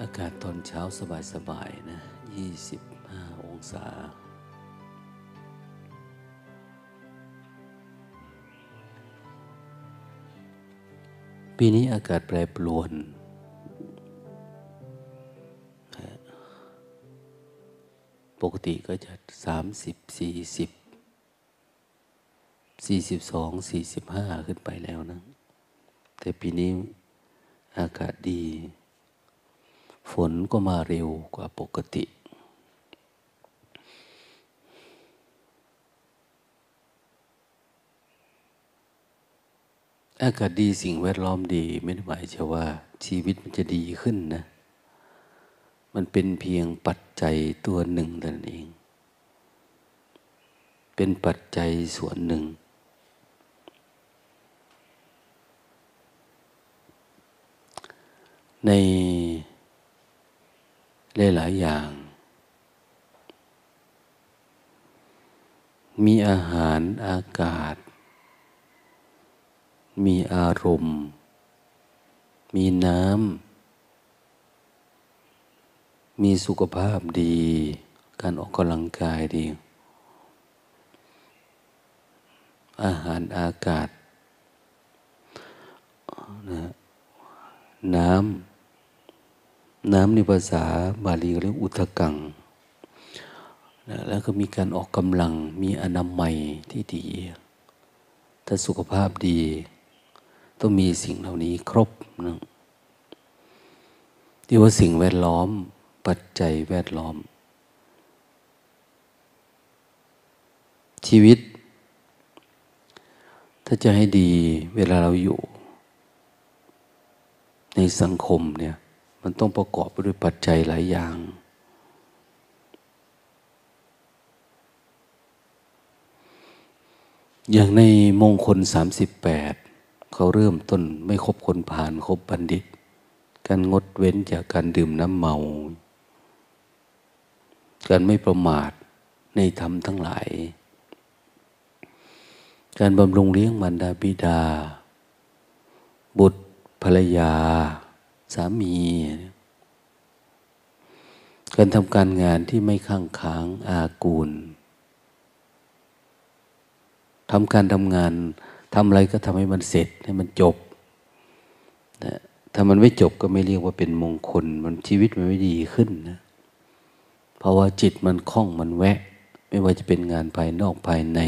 อากาศตอนเช้าสบายๆนะยี่สิบห้าองศา ปีนี้อากาศแปรปรวน ปกติก็จะสามสิบสี่สิบสี่สิบสองสี่สิบห้าขึ้นไปแล้วนะ แต่ปีนี้อากาศดี ฝนก็มาเร็วกว่าปกติ อากาศดีสิ่งแวดล้อมดีไม่ได้หมายจะว่าชีวิตมันจะดีขึ้นนะ มันเป็นเพียงปัจจัยตัวหนึ่งแต่นั้นเอง เป็นปัจจัยส่วนหนึ่งใน หลายๆอย่าง มีอาหารอากาศ มีอารมณ์ มีน้ำ มีสุขภาพดี การออกกำลังกายดี อาหารอากาศนะน้ำ น้ำในภาษาบาลีเรียกอุทกังนะแล้วก็มีการออกกำลังมีอนามัยที่ดี ถ้าสุขภาพดี ต้องมีสิ่งเหล่านี้ครบนะที่ว่าสิ่งแวดล้อม ปัจจัยแวดล้อม ชีวิต ถ้าจะให้ดีเวลาเราอยู่ ในสังคมเนี่ย มันต้องประกอบไปด้วยปัจจัยหลายอย่าง อย่างในมงคล 38 เขาเริ่มต้นไม่คบคนผ่านคบบัณฑิต การงดเว้นจากการดื่มน้ำเมา การไม่ประมาทในธรรมทั้งหลาย การบำรุงเลี้ยงมารดาบิดา บุตรภรรยา สามี การทำการงานที่ไม่ข้างค้างอากูลทำการทำงานทำอะไรก็ทำให้มันเสร็จให้มันจบนะถ้ามันไม่จบก็ไม่เรียกว่าเป็นมงคล มันชีวิตมันไม่ดีขึ้นนะ เพราะว่าจิตมันคล่องมันแวะ ไม่ว่าจะเป็นงานภายนอกภายใน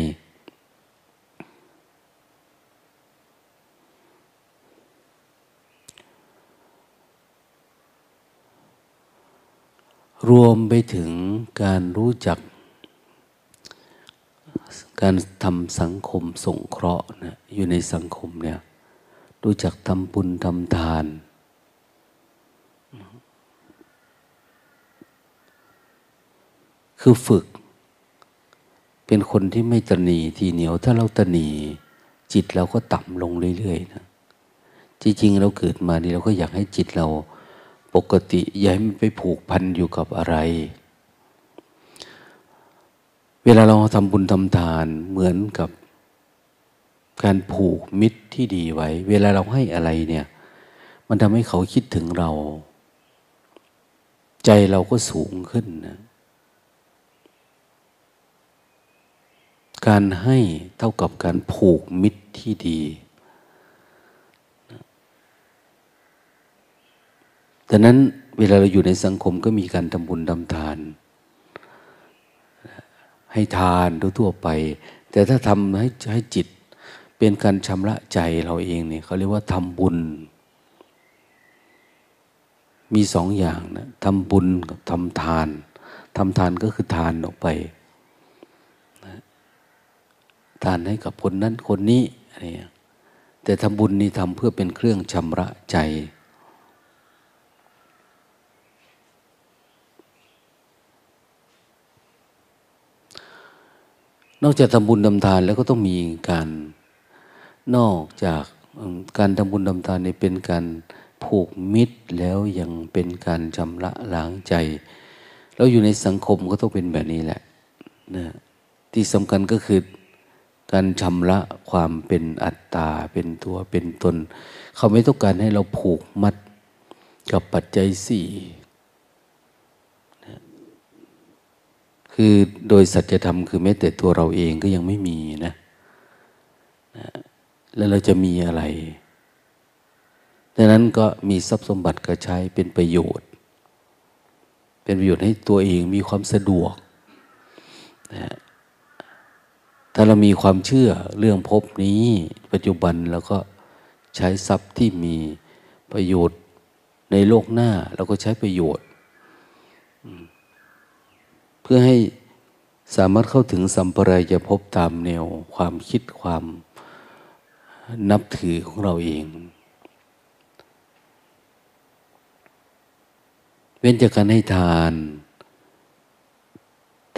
รวมไปถึงการรู้จัก การทำสังคมสงเคราะห์นะอยู่ในสังคมเนี่ยรู้จักทำบุญทำทาน คือฝึก เป็นคนที่ไม่ตนีทีเหนียวถ้าเราตนีจิตเราก็ต่ำลงเรื่อยๆนะจริงๆเราเกิดมานี่เราก็อยากให้จิตเรา ปกติอย่าให้มันไปผูกพันอยู่กับอะไร เวลาเราทำบุญทำทานเหมือนกับการผูกมิตรที่ดีไว้ เวลาเราให้อะไรเนี่ย มันทำให้เขาคิดถึงเรา ใจเราก็สูงขึ้นนะการให้เท่ากับการผูกมิตรที่ดี ดังนั้นเวลาเราอยู่ในสังคมก็มีการทำบุญทำทาน ให้ทานทั่วไป แต่ถ้าทำให้ให้จิต เป็นการชำระใจเราเองเนี่ยเขาเรียกว่าทำบุญ มีสองอย่างนะทำบุญกับทำทานทำทานก็คือทานออกไปทานให้กับคนนั้นคนนี้อะไรแต่ทำบุญนี่ทำเพื่อเป็นเครื่องชำระใจ นอกจากทำบุญทำทานแล้วก็ต้องมีการนอกจากการทำบุญทำทานนี่เป็นการผูกมิตรแล้วยังเป็นการชำระล้างใจเราอยู่ในสังคมก็ต้องเป็นแบบนี้แหละนะที่สำคัญก็คือการชำระความเป็นอัตตาเป็นตัวเป็นตน เขาไม่ต้องการให้เราผูกมัดกับปัจจัยสี่ คือโดยสัจธรรมคือแม้แต่ตัวเราเองก็ยังไม่มีนะนะแล้วเราจะมีอะไร ดังนั้นก็มีทรัพย์สมบัติก็ใช้เป็นประโยชน์ เป็นประโยชน์ให้ตัวเองมีความสะดวกนะถ้าเรามีความเชื่อเรื่องภพนี้ ปัจจุบันเราก็ใช้ทรัพย์ที่มีประโยชน์ในโลกหน้าเราก็ใช้ประโยชน์ พื่อให้สามารถเข้าถึงสัมปรายภพตามแนวความคิดความนับถือของเราเอง เว้นจากการให้ทาน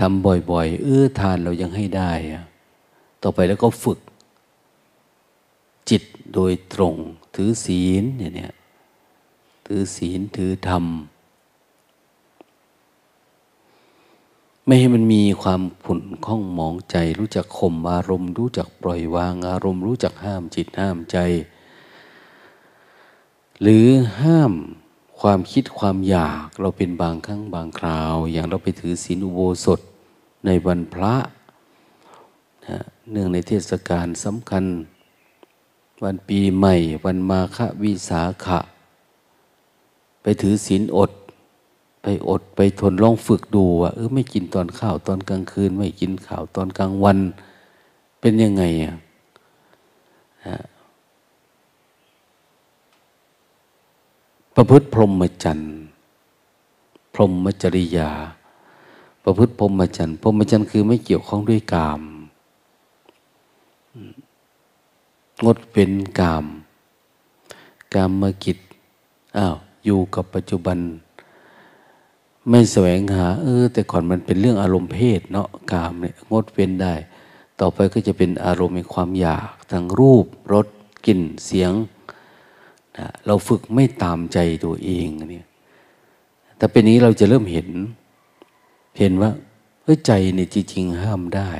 ทำบ่อยๆ เออทานเรายังให้ได้ ต่อไปแล้วก็ฝึก จิตโดยตรง ถือศีลเนี่ยถือศีลถือธรรม ไม่ให้มันมีความผุ่นข้องมองใจ รู้จักข่มอารมณ์ รู้จักปล่อยวางอารมณ์ รู้จักห้ามจิตห้ามใจ หรือห้ามความคิดความอยากเราเป็นบางครั้งบางคราว อย่างเราไปถือศีลอุโบสถในวันพระนะเนื่องในเทศกาลสำคัญ วันปีใหม่ วันมาฆวิสาขะ ไปถือศีลอด ไปอดไปทนลองฝึกดูว่าเออไม่กินตอนข้าวตอนกลางคืน ไม่กินข้าวตอนกลางวัน เป็นยังไงอะประพฤติพรหมจรรย์พรหมจริยา ประพฤติพรหมจรรย์พรหมจรรย์คือไม่เกี่ยวข้องด้วยกาม งดเป็นกาม กามมากิจอ้าวอยู่กับปัจจุบัน ไม่แสวงหา เออ แต่ก่อนมันเป็นเรื่องอารมณ์เพศเนาะกามเนี่ยงดเป็นได้ ต่อไปก็จะเป็นอารมณ์ในความอยากทางรูปรสกลิ่นเสียงนะเราฝึกไม่ตามใจตัวเองเนี่ยแต่เป็นนี้เราจะเริ่มเห็น เห็นว่าเฮ้ยใจเนี่ยจริง ๆ ห้ามได้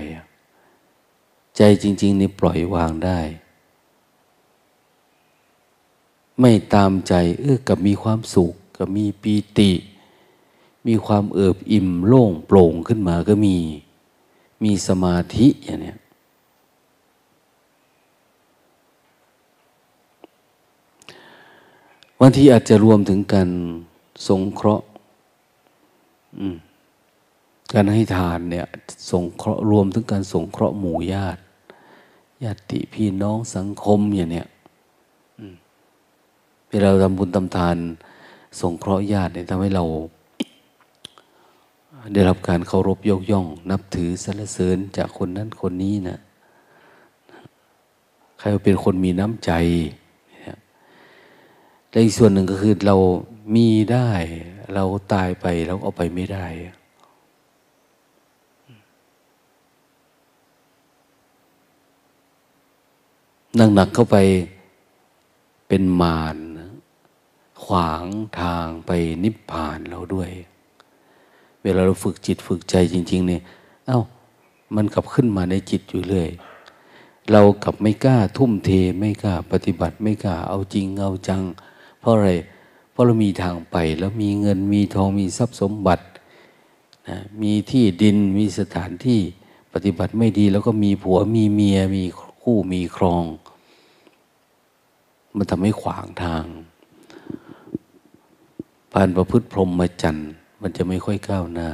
ใจจริง ๆ นี่ปล่อยวางได้ ไม่ตามใจ เออกับมีความสุขกับมีปีติ มีความเอิบอิ่มโล่งโปร่งขึ้นมาก็มี มีสมาธิอย่างเนี้ยบางทีอาจจะรวมถึงการสงเคราะห์การให้ทานเนี่ยสงเคราะห์รวมถึงการสงเคราะห์หมู่ญาติญาติพี่น้องสังคมอย่างเนี้ยเวลาเราทำบุญทำทาน สงเคราะห์ญาติเนี่ยทำให้เรา ได้รับการเคารพยกย่อง นับถือสรรเสริญจากคนนั้นคนนี้นะใครเป็นคนมีน้ำใจและอีกส่วนหนึ่งก็คือเรามีได้ เราตายไปเราเอาไปไม่ได้ นั่งหนักเข้าไปเป็นมารขวางทางไปนิพพานเราด้วย เวลาเราฝึกจิตฝึกใจจริง ๆ เนี่ย เอา้า มันกลับขึ้นมาในจิตอยู่เรื่อย เรากลับไม่กล้าทุ่มเทไม่กล้าปฏิบัติไม่กล้าเอาจริงเอาจัง เพราะอะไร เพราะเรามีทางไป แล้วมีเงินมีทองมีทรัพย์สมบัตินะมีที่ดินมีสถานที่ปฏิบัติไม่ดีแล้วก็มีผัวมีเมียมีคู่มีครอง มันทำให้ขวางทางผ่านประพฤติพรหมจรรย์ มันจะไม่ค่อยก้าวหน้า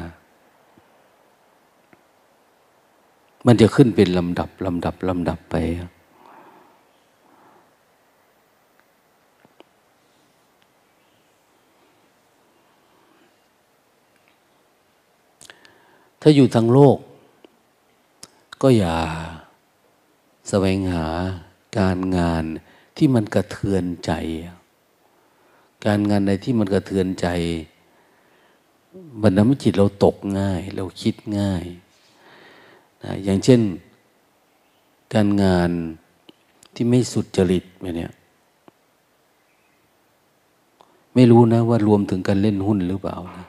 มันจะขึ้นเป็นลำดับลำดับลำดับไป ถ้าอยู่ทางโลก ก็อย่าแสวงหาการงานที่มันกระเทือนใจ การงานใดที่มันกระเทือนใจ มันทำให้จิตเราตกง่าย เราคิดง่ายนะอย่างเช่น การงานที่ไม่สุดจริตเนี่ยไม่รู้นะว่ารวมถึงการเล่นหุ้นหรือเปล่านะ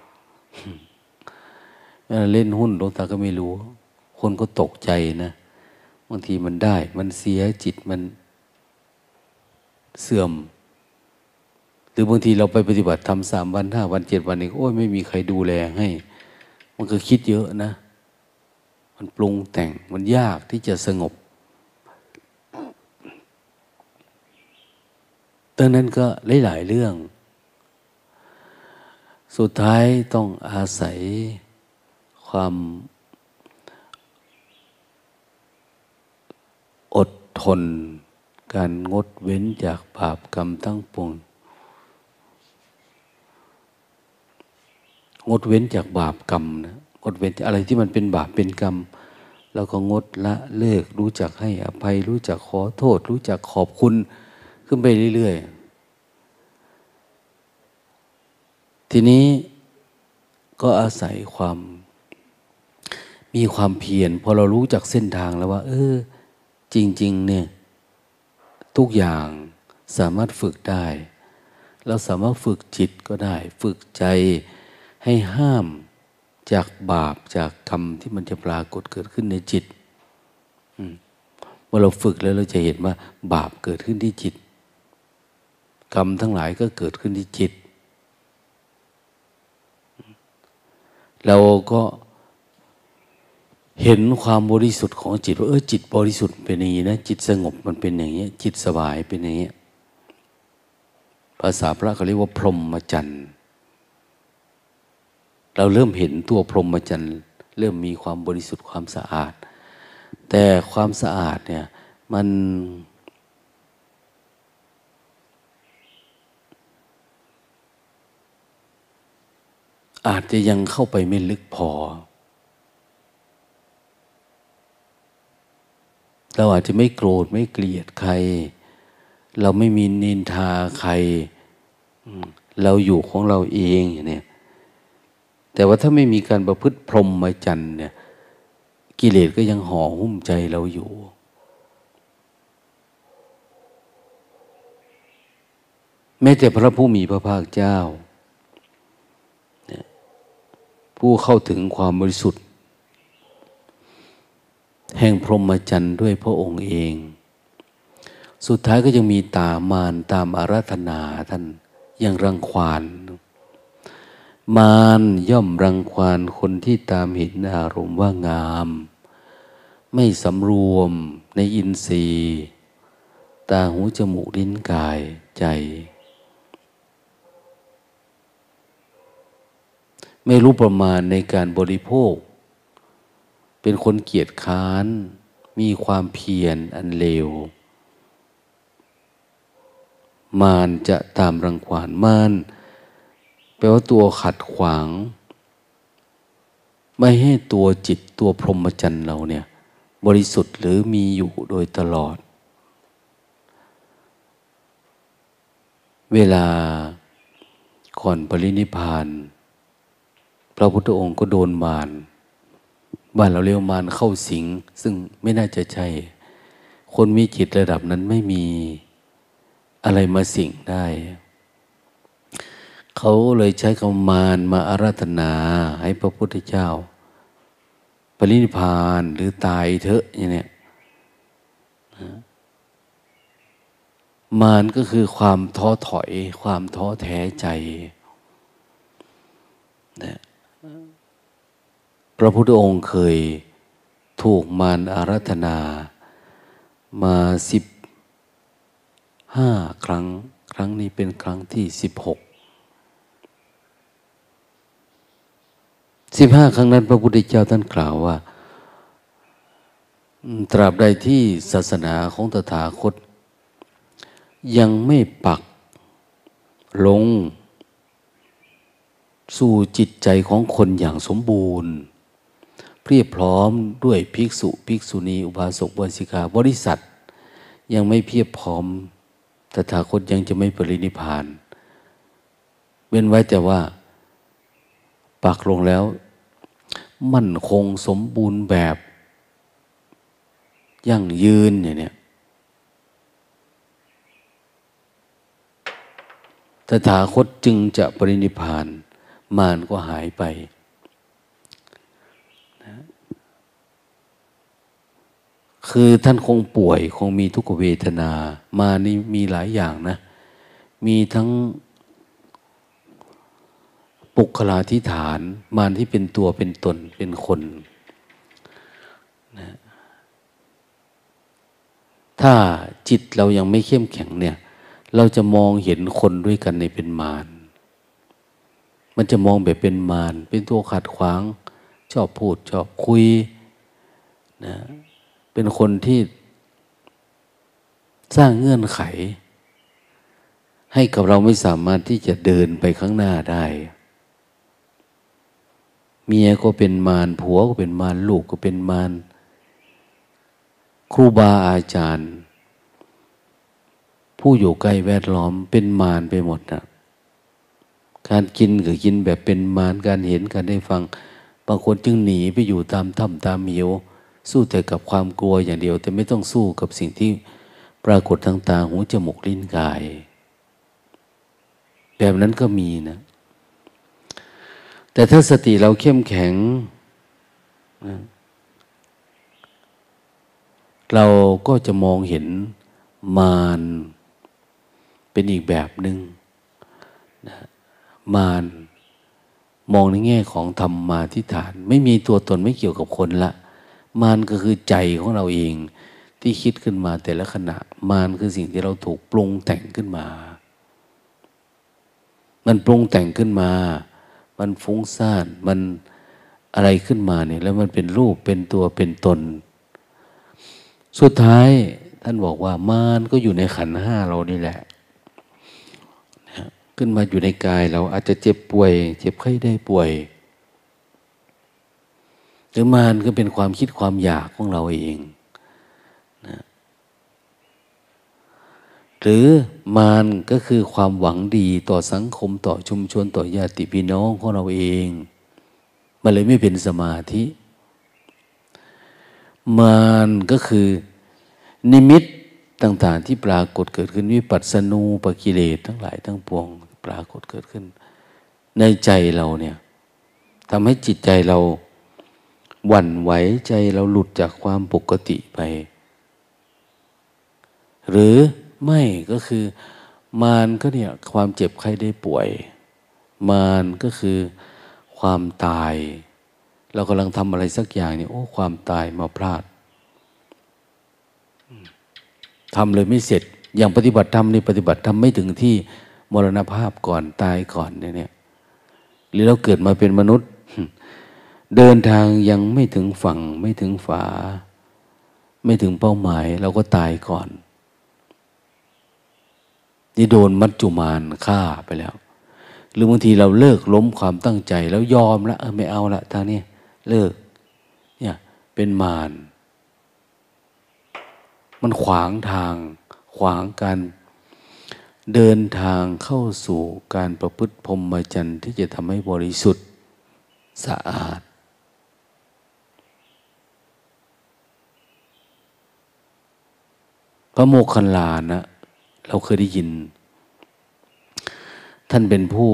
เล่นหุ้นหลวงตาก็ไม่รู้ คนก็ตกใจนะบางทีมันได้ มันเสียจิตมันเสื่อม หรือบางทีเราไปปฏิบัติทำสามวันห้าวันเจ็ดวันนี้โอ้ยไม่มีใครดูแลให้ มันก็คิดเยอะนะ มันปรุงแต่งมันยากที่จะสงบดังนั้นก็หลาย ๆ เรื่อง สุดท้ายต้องอาศัยความอดทน การงดเว้นจากบาปกรรมทั้งปวง งดเว้นจากบาปกรรมนะงดเว้นอะไรที่มันเป็นบาปเป็นกรรมเราก็งดละเลิก รู้จักให้อภัย รู้จักขอโทษ รู้จักขอบคุณ ขึ้นไปเรื่อยๆ ทีนี้ก็อาศัยความ มีความเพียรพอเรารู้จักเส้นทางแล้วว่า เออ จริง ๆ เนี่ย ทุกอย่างสามารถฝึกได้ เราสามารถฝึกจิตก็ได้ ฝึกใจ ให้ห้ามจากบาปจากกรรมที่มันจะปรากฏเกิดขึ้นในจิตเมื่อเราฝึกแล้วเราจะเห็นว่า บาปเกิดขึ้นที่จิต กรรมทั้งหลายก็เกิดขึ้นที่จิต เราก็เห็นความบริสุทธิ์ของจิตว่าเออจิตบริสุทธิ์เป็นอย่างนี้นะจิตสงบมันเป็นอย่างนี้จิตสบายเป็นอย่างนี้ภาษาพระเขาเรียกว่าพรหมจรรย์ เราเริ่มเห็นตัวพรหมจรรย์เริ่มมีความบริสุทธิ์ความสะอาด แต่ความสะอาดเนี่ยมันอาจจะยังเข้าไปไม่ลึกพอ เราอาจจะไม่โกรธไม่เกลียดใคร เราไม่มีนินทาใคร เราอยู่ของเราเองเนี่ย แต่ว่าถ้าไม่มีการประพฤติพรหมจรรย์เนี่ย กิเลสก็ยังห่อหุ้มใจเราอยู่ แม้แต่พระผู้มีพระภาคเจ้า ผู้เข้าถึงความบริสุทธิ์ แห่งพรหมจรรย์ด้วยพระองค์เอง สุดท้ายก็ยังมีตามานตามอาราธนาท่านยังรังควาน มารย่อมรังควานคนที่ตามเห็นอารมณ์ว่างาม ไม่สำรวมในอินทรีย์ ตาหูจมูกลิ้นกายใจ ไม่รู้ประมาณในการบริโภค เป็นคนเกียจค้าน มีความเพียรอันเลวมารจะตามรังควานมาร แปลว่าตัวขัดขวาง ไม่ให้ตัวจิตตัวพรหมจรรย์เราเนี่ย บริสุทธิ์หรือมีอยู่โดยตลอด เวลาก่อนปรินิพาน พระพุทธองค์ก็โดนมารบ้านเราเรียกมารเข้าสิง ซึ่งไม่น่าจะใช่ คนมีจิตระดับนั้นไม่มีอะไรมาสิงได้ เขาเลยใช้คำมารมาอาราธนาให้พระพุทธเจ้าปรินิพานหรือตายเถอะอย่างนี้มารก็คือความท้อถอย ความท้อแท้ใจนะพระพุทธองค์เคยถูกมารอาราธนามาสิบห้าครั้ง ครั้งนี้เป็นครั้งที่สิบหก สิบห้าครั้งนั้น พระพุทธเจ้าท่านกล่าวว่า ตราบใดที่ศาสนาของตถาคต ยังไม่ปักลง สู่จิตใจของคนอย่างสมบูรณ์เพียบพร้อมด้วยภิกษุ ภิกษุณี อุบาสกบาสิกา บริษัท ยังไม่เพียบพร้อมตถาคตยังจะไม่ปรินิพาน เว้นไว้แต่ว่า ปักลงแล้ว มั่นคงสมบูรณ์แบบ ยั่งยืนอย่างนี้ตถาคตจึงจะปรินิพาน มารก็หายไปนะคือท่านคงป่วยคงมีทุกขเวทนา มานี่มีหลายอย่างนะ มีทั้ง ปุคลาธิฐานมารที่เป็นตัวเป็นตนเป็นคนนะถ้าจิตเรายังไม่เข้มแข็งเนี่ย เราจะมองเห็นคนด้วยกันในเป็นมารมันจะมองแบบเป็นมารเป็นตัวขัดขวาง ชอบพูดชอบคุยนะเป็นคนที่สร้างเงื่อนไข ให้กับเราไม่สามารถที่จะเดินไปข้างหน้าได้ เมียก็เป็นมารผัวก็เป็นมารลูกก็เป็นมารครูบาอาจารย์ ผู้อยู่ใกล้แวดล้อมเป็นมารไปหมดนะการกินก็กินแบบเป็นมารการเห็นการได้ฟัง บางคนจึงหนีไปอยู่ตามถ้ำตามเหวสู้แต่กับความกลัวอย่างเดียว แต่ไม่ต้องสู้กับสิ่งที่ปรากฏทางตาหูจมูกลิ้นกาย แบบนั้นก็มีนะ แต่ถ้าสติเราเข้มแข็ง เราก็จะมองเห็นมารเป็นอีกแบบหนึง่งมารมองในแง่ของธรรมมาทิฏฐาน ไม่มีตัวตนไม่เกี่ยวกับคนละมารก็คือใจของเราเองที่คิดขึ้นมาแต่ละขณะ มารคือสิ่งที่เราถูกปรุงแต่งขึ้นมา มันปรุงแต่งขึ้นมา มันฟุ้งซ่าน มันอะไรขึ้นมาเนี่ย แล้วมันเป็นรูปเป็นตัวเป็นตน สุดท้ายท่านบอกว่ามารก็อยู่ในขันห้าเรานี่แหละขึ้นมาอยู่ในกายเราอาจจะเจ็บป่วย เจ็บไข้ได้ป่วย หรือมารก็เป็นความคิดความอยากของเราเองนะ หรือมารก็คือความหวังดีต่อสังคมต่อชุมชนต่อญาติพี่น้องของเราเอง มันเลยไม่เป็นสมาธิ มารก็คือนิมิตต่าง ๆ ที่ปรากฏเกิดขึ้นวิปัสสนูปกิเลสทั้งหลายทั้งปวงปรากฏเกิดขึ้น ในใจเราเนี่ยทำให้จิตใจเราหวั่นไหวใจเราหลุดจากความปกติไป หรือ ไม่ก็คือมารก็เนี่ยความเจ็บไข้ได้ป่วย มารก็คือความตาย เรากำลังทำอะไรสักอย่างเนี่ยโอ้ความตายมาพลาดทำเลยไม่เสร็จ อย่างปฏิบัติธรรมนี่ปฏิบัติธรรมไม่ถึงที่มรณภาพก่อนตายก่อนเนี่ยหรือเราเกิดมาเป็นมนุษย์ เดินทางยังไม่ถึงฝั่ง ไม่ถึงฝา ไม่ถึงเป้าหมาย เราก็ตายก่อน นี่โดนมัจจุมานฆ่าไปแล้ว หรือบางทีเราเลิกล้มความตั้งใจ แล้วยอมละเออไม่เอาละทางนี้เลิก เนี่ยเป็นมารมันขวางทาง ขวางการเดินทางเข้าสู่การประพฤติพรหมจรรย์ที่จะทำให้บริสุทธิ์สะอาด พระโมคคัลลานะ เราเคยได้ยิน ท่านเป็นผู้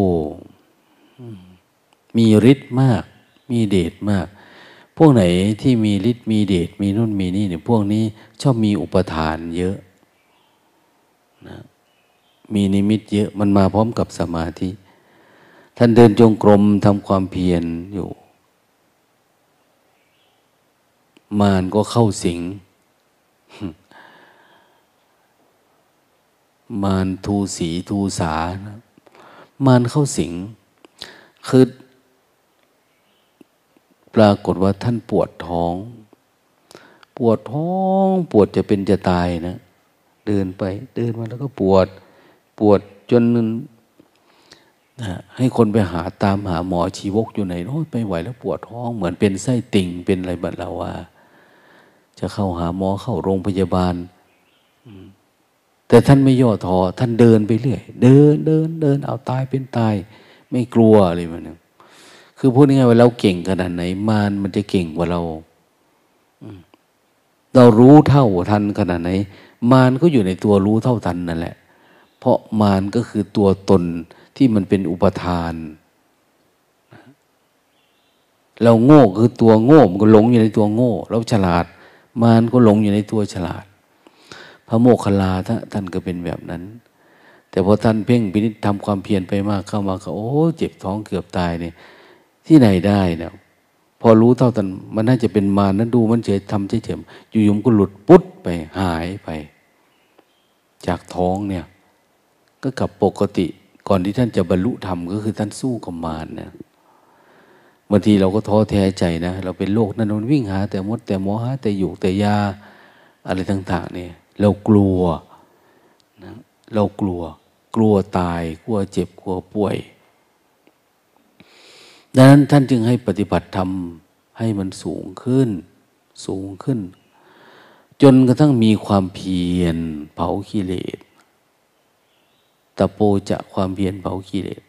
มีฤทธิ์มาก มีเดชมาก พวกไหนที่มีฤทธิ์มีเดชมีนู่นมีนี่เนี่ยพวกนี้ชอบมีอุปทานเยอะนะมีนิมิตเยอะมันมาพร้อมกับสมาธิ ท่านเดินจงกรมทำความเพียรอยู่ มารก็เข้าสิง มารทูสีทูสานะมารเข้าสิง คือ ปรากฏว่าท่านปวดท้อง ปวดท้องปวดจะเป็นจะตายนะ เดินไป เดินมาแล้วก็ปวด ปวดจนนะให้คนไปหาตามหาหมอชีวกอยู่ไหนโอ้ยไม่ไหวแล้วปวดท้อง เหมือนเป็นไส้ติ่งเป็นอะไรบัดเราว่า จะเข้าหาหมอเข้าโรงพยาบาล แต่ท่านไม่ย่อท้อท่านเดินไปเรื่อย เดินเดินเดินเอาตายเป็นตาย ไม่กลัวอะไรมันนึงคือพูดง่ายๆว่าเราเก่งขนาดไหนมารมันจะเก่งกว่าเราเรารู้เท่าทันขนาดไหน มารก็อยู่ในตัวรู้เท่าทันนั่นแหละ เพราะมารก็คือตัวตนที่มันเป็นอุปทาน เราโง่คือตัวโง่มันก็หลงอยู่ในตัวโง่ เราฉลาด มารก็หลงอยู่ในตัวฉลาด พระโมคคัลลาท่านก็เป็นแบบนั้น แต่พอท่านเพ่งพินิจทำความเพียรไปมากเข้ามาก็โอ้เจ็บท้องเกือบตายเนี่ยที่ไหนได้เนี่ยพอรู้เท่าทันมันน่าจะเป็นมานั้นดูมันเฉยทำเฉยเฉยอยู่ยมก็หลุดปุ๊บไปหายไป จากท้องเนี่ย ก็กลับปกติก่อนที่ท่านจะบรรลุธรรมก็คือท่านสู้กับมารเนะบางทีเราก็ท้อแท้ใจนะ เราเป็นโรคนั่นนวิ่งหา แต่มดแต่หมอหาแต่อยู่แต่ยาอะไรต่างๆเนี่ย เรากลัวนะเรากลัว กลัวตาย กลัวเจ็บ กลัวป่วย ดังนั้นท่านจึงให้ปฏิบัติธรรมให้มันสูงขึ้น สูงขึ้น จนกระทั่งมีความเพียรเผากิเลสตะโปจะความเพียรเผากิเลส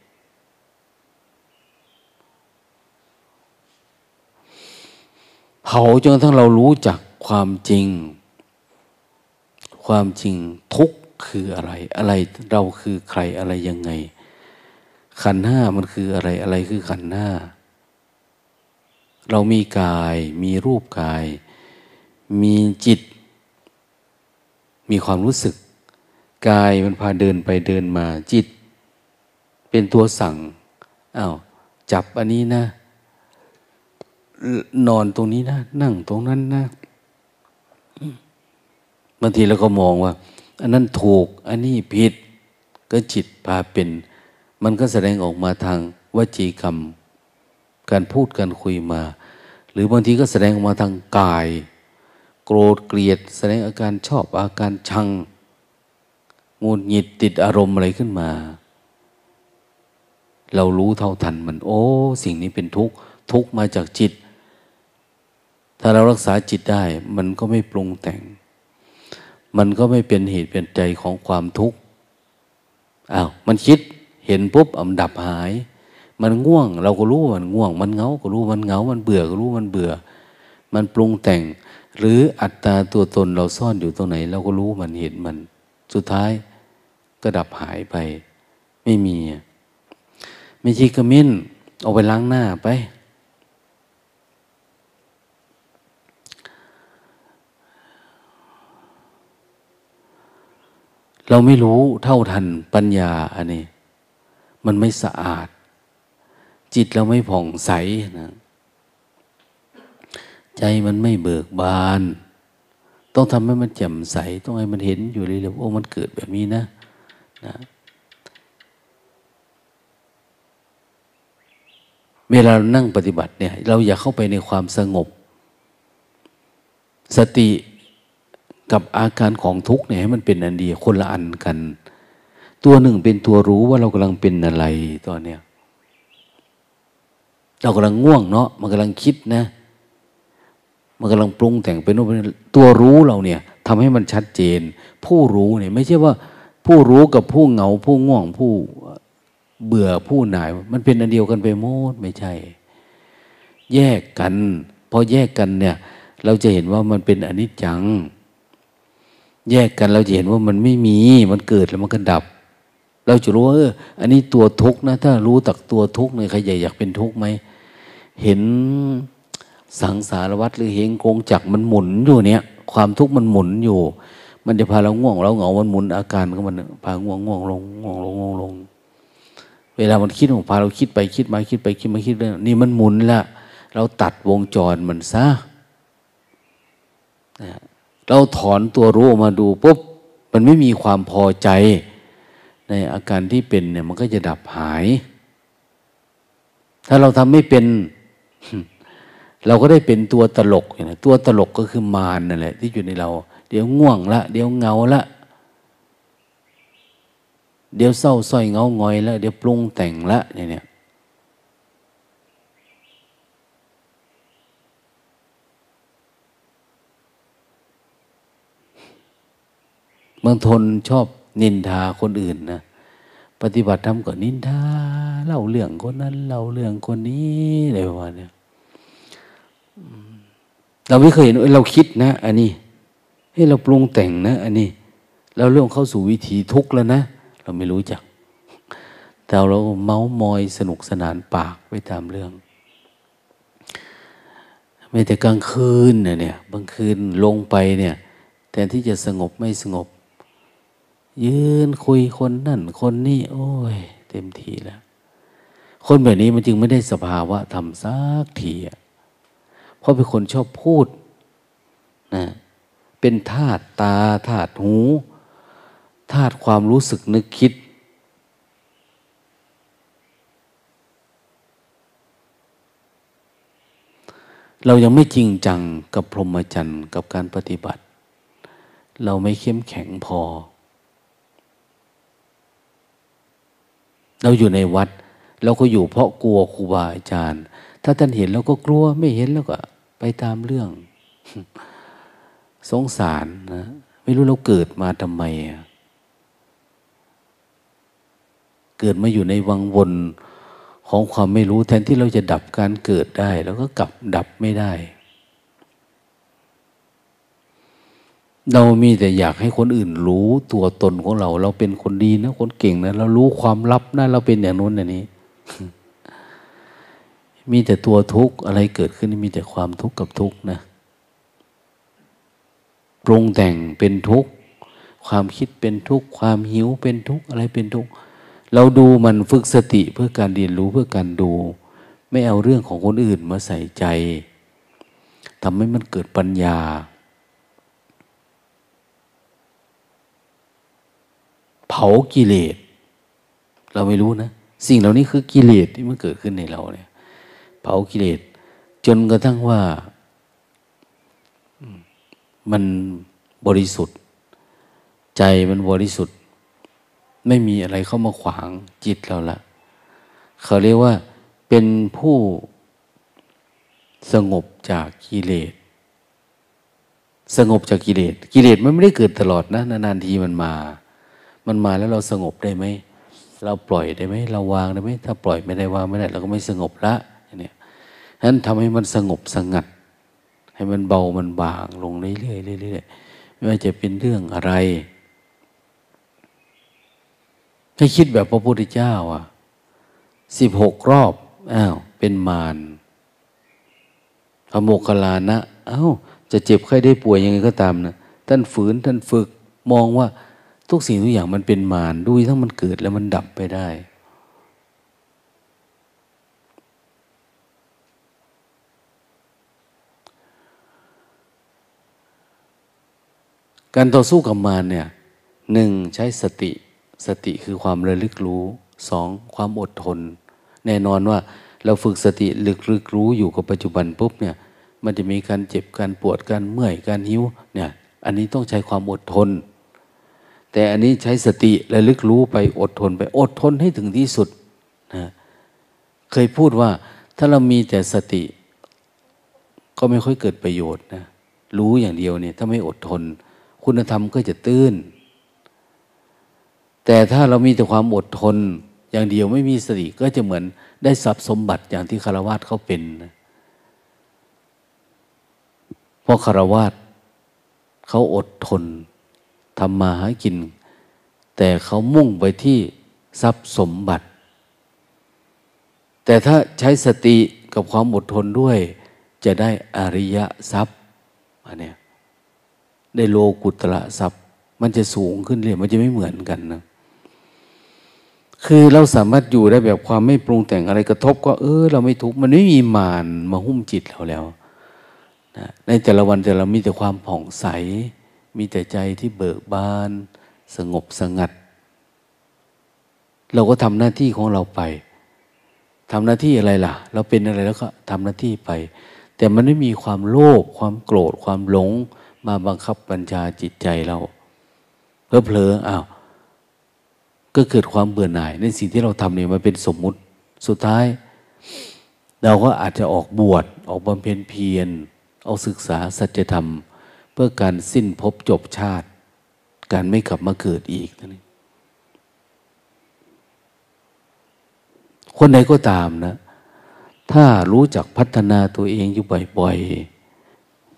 เผาจนกระทั่งเรารู้จักความจริง ความจริงทุกคืออะไร อะไรเราคือใครอะไรยังไง ขันห้ามันคืออะไรอะไรคือขันห้าเรามีกาย มีรูปกาย มีจิต มีความรู้สึก กายมันพาเดินไปเดินมาจิต เป็นตัวสั่งอา้าวจับอันนี้นะ นอนตรงนี้นะ นั่งตรงนั้นนะ บางทีเราก็มองว่า อันนั้นถูก อันนี้ผิด ก็จิตพาเป็น มันก็แสดงออกมาทางวจีกรรม การพูดการคุยมา หรือบางทีก็แสดงออกมาทางกาย โกรธเกลียด แสดงอาการชอบอาการชังงูหงิดติดอารมณ์อะไรขึ้นมา เรารู้เท่าทันมัน โอ้ สิ่งนี้เป็นทุกข์ทุกข์มาจากจิต ถ้าเรารักษาจิตได้ มันก็ไม่ปรุงแต่ง มันก็ไม่เป็นเหตุเป็นใจของความทุกข์อ้าวมันคิดเห็นปุ๊บอำดับหาย มันง่วง เราก็รู้มันง่วง มันเงาก็รู้มันเงา มันเบื่อก็รู้มันเบื่อ มันปรุงแต่ง หรืออัตตาตัวตนเราซ่อนอยู่ตรงไหน เราก็รู้มันเห็นมัน สุดท้ายก็ดับหายไป ไม่มีไม่ชีกระมิ้นเอาไปล้างหน้าไป เราไม่รู้เท่าทันปัญญาอันนี้ มันไม่สะอาด จิตเราไม่ผ่องใสนะใจมันไม่เบิกบาน ต้องทำให้มันแจ่มใส ต้องให้มันเห็นอยู่เลยๆโอ้มันเกิดแบบนี้นะนะเวลาเรานั่งปฏิบัติเนี่ย เราอย่าเข้าไปในความสงบ สติ กับอาการของทุกข์เนี่ยให้มันเป็นอันเดียวคนละอันกัน ตัวหนึ่งเป็นตัวรู้ว่าเรากำลังเป็นอะไรตอนเนี้ยเรากำลังง่วงเนาะมันกำลังคิดนะ มันกำลังปรุงแต่งเป็นตัวรู้เราเนี่ยทำให้มันชัดเจน ผู้รู้เนี่ยไม่ใช่ว่า ผู้รู้กับผู้เหงา ผู้ง่วงผู้เบื่อผู้หน่าย มันเป็นอันเดียวกันไปหมดไม่ใช่ แยกกันพอแยกกันเนี่ย เราจะเห็นว่ามันเป็นอนิจจัง แยกกันเราจะเห็นว่ามันไม่มี มันเกิดแล้วมันก็ดับ เราจะรู้ว่าเอออันนี้ตัวทุกข์นะ ถ้ารู้ตักตัวทุกข์เนี่ยใครใหญ่อยากเป็นทุกข์ไหม เห็นสังสารวัตรหรือเห็นกงจักมันหมุนอยู่เนี่ย ความทุกข์มันหมุนอยู่ มันจะพาเราง่วงเราเหงา มันหมุนอาการก็มันพาง่วงง่วงลงง่วงลงง่วงลง เวลามันคิดมันพาเราคิดไปคิดมาคิดไปคิดมาคิดเรื่องนี่มันหมุนละ เราตัดวงจรมันซะ เราถอนตัวรู้ออกมาดูปุ๊บมันไม่มีความพอใจ ในอาการที่เป็นเนี่ย มันก็จะดับหาย ถ้าเราทำไม่เป็น เราก็ได้เป็นตัวตลกอย่างนี้ตัวตลกก็คือมารนั่นแหละ ที่อยู่ในเรา เดี๋ยวง่วงละ เดี๋ยวเงาละ เดี๋ยวเศร้าส้อยเงา งอยละ เดี๋ยวปรุงแต่งละเนี่ย บางทนชอบนินทาคนอื่นนะปฏิบัติธรรมก็นินทาเล่าเรื่องคนนั้นเล่าเรื่องคนนี้อะไรประมาณนี้เราไม่เคยเห็นเราคิดนะ อันนี้ให้เราปรุงแต่งนะ อันนี้เราเรื่องเข้าสู่วิถีทุกข์แล้วนะ เราไม่รู้จัก แต่เราเมาส์มอยสนุกสนานปากไปตามเรื่องไม่แต่กลางคืนเนี่ยบางคืนลงไปเนี่ยแทนที่จะสงบไม่สงบ ยืนคุยคนนั่นคนนี่โอ้ย เต็มทีแล้ว คนแบบนี้มันจึงไม่ได้สภาวะทำสักทีอะเพราะเป็นคนชอบพูดนะเป็นธาตุตาธาตุหูธาตุความรู้สึกนึกคิด เรายังไม่จริงจังกับพรหมจรรย์กับการปฏิบัติ เราไม่เข้มแข็งพอ เราอยู่ในวัด เราก็อยู่เพราะกลัวครูบาอาจารย์ ถ้าท่านเห็นเราก็กลัวไม่เห็นแล้วก็ไปตามเรื่อง สงสารนะไม่รู้เราเกิดมาทำไม เกิดมาอยู่ในวังวนของความไม่รู้แทนที่เราจะดับการเกิดได้ แล้วก็กลับดับไม่ได้ เรามีแต่อยากให้คนอื่นรู้ตัวตนของเรา เราเป็นคนดีนะคนเก่งนะเรารู้ความลับนะเราเป็นอย่างนู้นอย่างนี้ มีแต่ตัวทุกข์อะไรเกิดขึ้นมีแต่ความทุกข์กับทุกข์นะปรุงแต่งเป็นทุกข์ความคิดเป็นทุกข์ความหิวเป็นทุกข์อะไรเป็นทุกข์เราดูมันฝึกสติเพื่อการเรียนรู้เพื่อการดู ไม่เอาเรื่องของคนอื่นมาใส่ใจทำให้มันเกิดปัญญา เผากิเลส เราไม่รู้นะ สิ่งเหล่านี้คือกิเลสที่มันเกิดขึ้นในเราเนี่ย เผากิเลส จนกระทั่งว่ามันบริสุทธิ์ ใจมันบริสุทธิ์ ไม่มีอะไรเข้ามาขวางจิตเราละเขาเรียกว่าเป็นผู้สงบจากกิเลสสงบจากกิเลส กิเลสมันไม่ได้เกิดตลอดนะนานๆทีมันมา มันมาแล้วเราสงบได้ไหม เราปล่อยได้ไหม เราวางได้ไหม ถ้าปล่อยไม่ได้วางไม่ได้ เราก็ไม่สงบละเนี่ยฉะนั้นทำให้มันสงบสงัด ให้มันเบามันบางลงเรื่อยๆเรื่อยๆไม่ว่าจะเป็นเรื่องอะไรให้คิดแบบพระพุทธเจ้า อะสิบหกรอบอ้าวเป็นมารพระโมคคัลลานะอ้าวจะเจ็บไข้ได้ป่วยยังไงก็ตามนะท่านฝืนท่านฝึกมองว่า ทุกสิ่งทุกอย่างมันเป็นมารดูทั้งมันเกิดแล้วมันดับไปได้ การต่อสู้กับมารเนี่ยหนึ่งใช้สติสติคือความระลึกรู้สองความอดทน แน่นอนว่าเราฝึกสติลึกลึกรู้อยู่กับปัจจุบันปุ๊บเนี่ย มันจะมีการเจ็บการปวดการเมื่อยการหิวเนี่ย อันนี้ต้องใช้ความอดทน แต่อันนี้ใช้สติระลึกรู้ไปอดทนไปอดทนให้ถึงที่สุดนะเคยพูดว่าถ้าเรามีแต่สติ ก็ไม่ค่อยเกิดประโยชน์นะรู้อย่างเดียวเนี่ยถ้าไม่อดทน คุณธรรมก็จะตื้น แต่ถ้าเรามีแต่ความอดทน อย่างเดียวไม่มีสติก็จะเหมือนได้ทรัพย์สมบัติอย่างที่คารวาสเขาเป็นเพราะคารวาสเขาอดทน ทำมาหากิน แต่เขามุ่งไปที่ทรัพย์สมบัติ แต่ถ้าใช้สติกับความอดทนด้วย จะได้อริยทรัพย์อันนี้ได้โลกุตระทรัพย์ มันจะสูงขึ้นเรื่อยมันจะไม่เหมือนกันนะคือเราสามารถอยู่ได้แบบความไม่ปรุงแต่งอะไรกระทบ ก็เออ เราไม่ทุกข์มันไม่มีมารมาหุ้มจิตเราแล้วนะในแต่ละวันแต่เรามีแต่ความผ่องใส มีแต่ใจที่เบิกบาน สงบสงัด เราก็ทำหน้าที่ของเราไปทำหน้าที่อะไรล่ะ เราเป็นอะไรแล้วก็ทำหน้าที่ไป แต่มันไม่มีความโลภความโกรธความหลง มาบังคับบัญชาจิตใจเราเพลอเพลออ้าวก็เกิดความเบื่อหน่ายในสิ่งที่เราทำเนี่ยมันเป็นสมมุติสุดท้าย เราก็อาจจะออกบวชออกบำเพ็ญเพียรเอาศึกษาสัจธรรม พื่อการสิ้นภพจบชาติ การไม่กลับมาเกิดอีกนี่คนไหนก็ตามนะ ถ้ารู้จักพัฒนาตัวเองอยู่บ่อย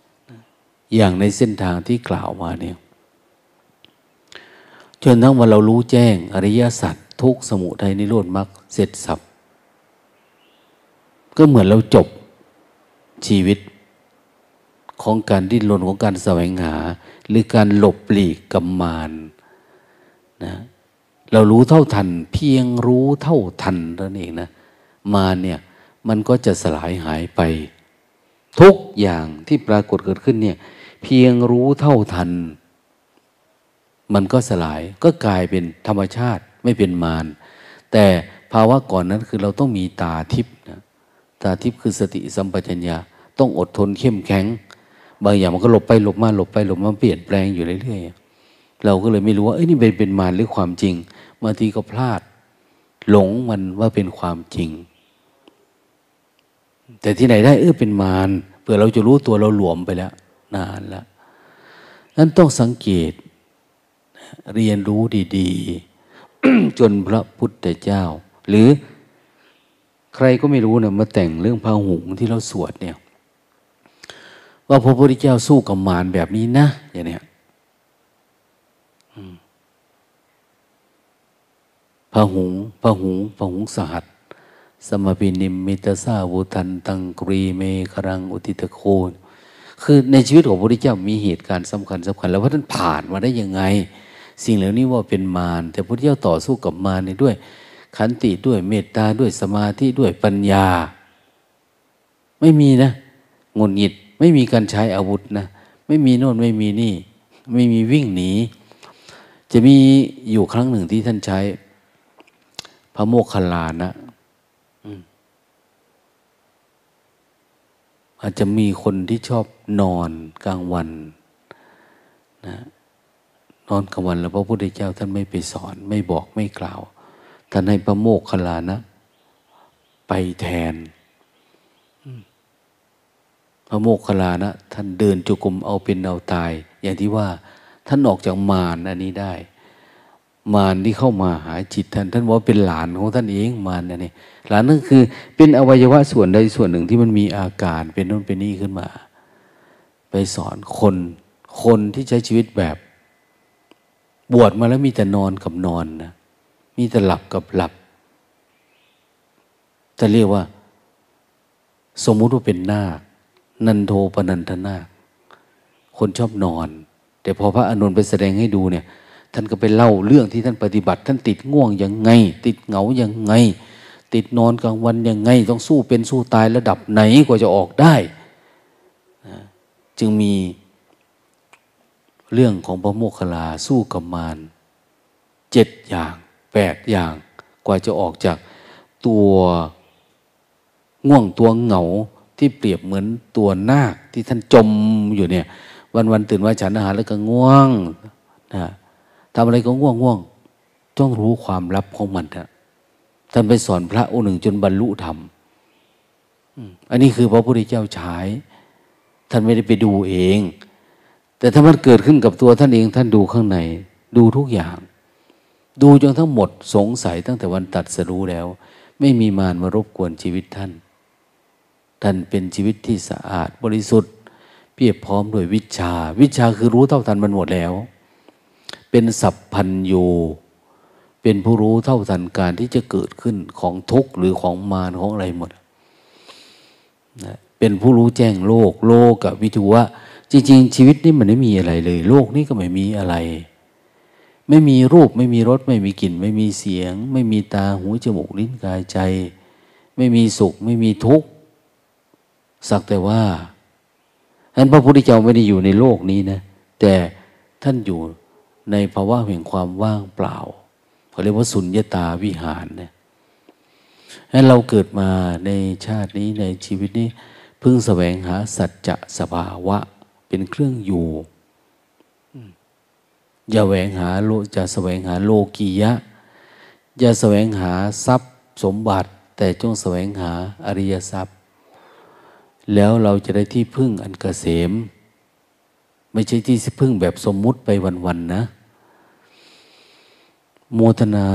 ๆ อย่างในเส้นทางที่กล่าวมาเนี่ย จนทั้งวันเรารู้แจ้งอริยสัจทุกสมุทัยนิโรธมรรคเสร็จสับ ก็เหมือนเราจบชีวิต ของการดิ้นรนของการแสวงหา หรือการหลบหลีกกรรมมานนะเรารู้เท่าทัน เพียงรู้เท่าทันนั่นเองนะมาเนี่ยมันก็จะสลายหายไป ทุกอย่างที่ปรากฏเกิดขึ้นเนี่ยเพียงรู้เท่าทัน มันก็สลายก็กลายเป็นธรรมชาติไม่เป็นมารแต่ภาวะก่อนนั้นคือเราต้องมีตาทิพย์นะตาทิพย์คือสติสัมปชัญญะต้องอดทนเข้มแข็ง บางอย่างมันก็หลบไปหลบมาหลบไปหลบมาเปลี่ยนแปลงอยู่เรื่อยๆเราก็เลยไม่รู้ว่าเอ้ยนี่เป็นเป็นมารหรือความจริงบางทีก็พลาด หลงมันว่าเป็นความจริง แต่ที่ไหนได้เออเป็นมารเผื่อเราจะรู้ตัวเราหลวมไปแล้ว นานแล้วนั้นต้องสังเกต เรียนรู้ดีๆ จนพระพุทธเจ้า หรือใครก็ไม่รู้เนี่ยมาแต่งเรื่องพาหุงที่เราสวดเนี่ย ว่าพระพุทธเจ้าสู้กับมารแบบนี้นะอย่างเนี้ยพระหุงพระหุงพระหุงสหัส สมปินิมมิตาซาวุทันตังกรีเมครังอุติตโคนคือในชีวิตของพระพุทธเจ้ามีเหตุการณ์สำคัญสำคัญ แล้วว่าท่านผ่านมาได้ยังไง สิ่งเหล่านี้ว่าเป็นมารแต่พระพุทธเจ้าต่อสู้กับมารนี่ด้วย ขันติด้วยเมตตาด้วยสมาธิด้วยปัญญา ไม่มีนะงุนหงิด ไม่มีการใช้อาวุธนะ ไม่มีโน่นไม่มีนี่ ไม่มีวิ่งหนี จะมีอยู่ครั้งหนึ่งที่ท่านใช้ พระโมคคัลลานะอาจจะมีคนที่ชอบนอนกลางวันนะนอนกลางวันแล้วพระพุทธเจ้าท่านไม่ไปสอน ไม่บอกไม่กล่าว ท่านให้พระโมคคัลลานะ ไปแทน พระโมคคัลลานะ ท่านเดินจุกมเอาเป็นเอาตาย อย่างที่ว่าท่านออกจากมารอันนี้ได้ มารที่เข้ามาหาจิตท่าน ท่านว่าเป็นหลานของท่านเองมารนั่นนี่หลานนั่นคือ เป็นอวัยวะส่วนใดส่วนหนึ่งที่มันมีอาการเป็นโน่นเป็นนี่ขึ้นมา ไปสอนคนคนที่ใช้ชีวิตแบบ บวชมาแล้วมีแต่นอนกับนอนนะมีแต่หลับกับหลับจะเรียกว่า สมมุติว่าเป็นนาค นันโทปนันทนาคนชอบนอน แต่พอพระอนุนไปแสดงให้ดูเนี่ย ท่านก็ไปเล่าเรื่องที่ท่านปฏิบัติ ท่านติดง่วงยังไง ติดเหงายังไง ติดนอนกลางวันยังไง ต้องสู้เป็นสู้ตายระดับไหนกว่าจะออกได้ จึงมีเรื่องของพระโมคคัลลาสู้กับมารเจ็ดอย่างแปดอย่างกว่าจะออกจากตัวง่วงตัวเหงา ที่เปรียบเหมือนตัวนาคที่ท่านจมอยู่เนี่ย วันวันตื่นว่าฉันอาหารแล้วก็ง่วงนะทำอะไรก็ง่วงง่วงต้องรู้ความลับของมันนะท่านไปสอนพระองค์หนึ่งจนบรรลุธรรมอันนี้คือพระพุทธเจ้าใช้ท่านไม่ได้ไปดูเอง แต่ถ้ามันเกิดขึ้นกับตัวท่านเอง ท่านดูข้างใน ดูทุกอย่าง ดูจนทั้งหมดสงสัยตั้งแต่วันตัดสรู้แล้ว ไม่มีมารมารบกวนชีวิตท่าน ท่านเป็นชีวิตที่สะอาดบริสุทธิ์เพียบพร้อมด้วยวิชา วิชาคือรู้เท่าทันมันหมดแล้ว เป็นสัพพัญญูเป็นผู้รู้เท่าทันการที่จะเกิดขึ้นของทุกข์หรือของมารของอะไรหมดนะเป็นผู้รู้แจ้งโลก โลกกับวิถุวะจริงๆ ชีวิตนี้มันไม่มีอะไรเลย โลกนี้ก็ไม่มีอะไร ไม่มีรูปไม่มีรสไม่มีกลิ่น ไม่มีเสียง ไม่มีตาหูจมูกลิ้นกายใจ ไม่มีสุข ไม่มีทุกข์ สักแต่ว่าฉะนั้นพระพุทธเจ้าไม่ได้อยู่ในโลกนี้นะ แต่ท่านอยู่ในภาวะแห่งความว่างเปล่าเขาเรียกว่าสุญญตาวิหารเนี่ยฉะนั้นเราเกิดมาในชาตินี้ในชีวิตนี้พึ่งแสวงหาสัจจะสภาวะ เป็นเครื่องอยู่ อย่าแสวงหาโลจะแสวงหาโลกียะ อย่าแสวงหาทรัพย์สมบัติ แต่จงแสวงหาอริยทรัพย์ แล้วเราจะได้ที่พึ่งอันกเกษม ไม่ใช่ที่พึ่งแบบสมมุติไปวันๆนะโมทนา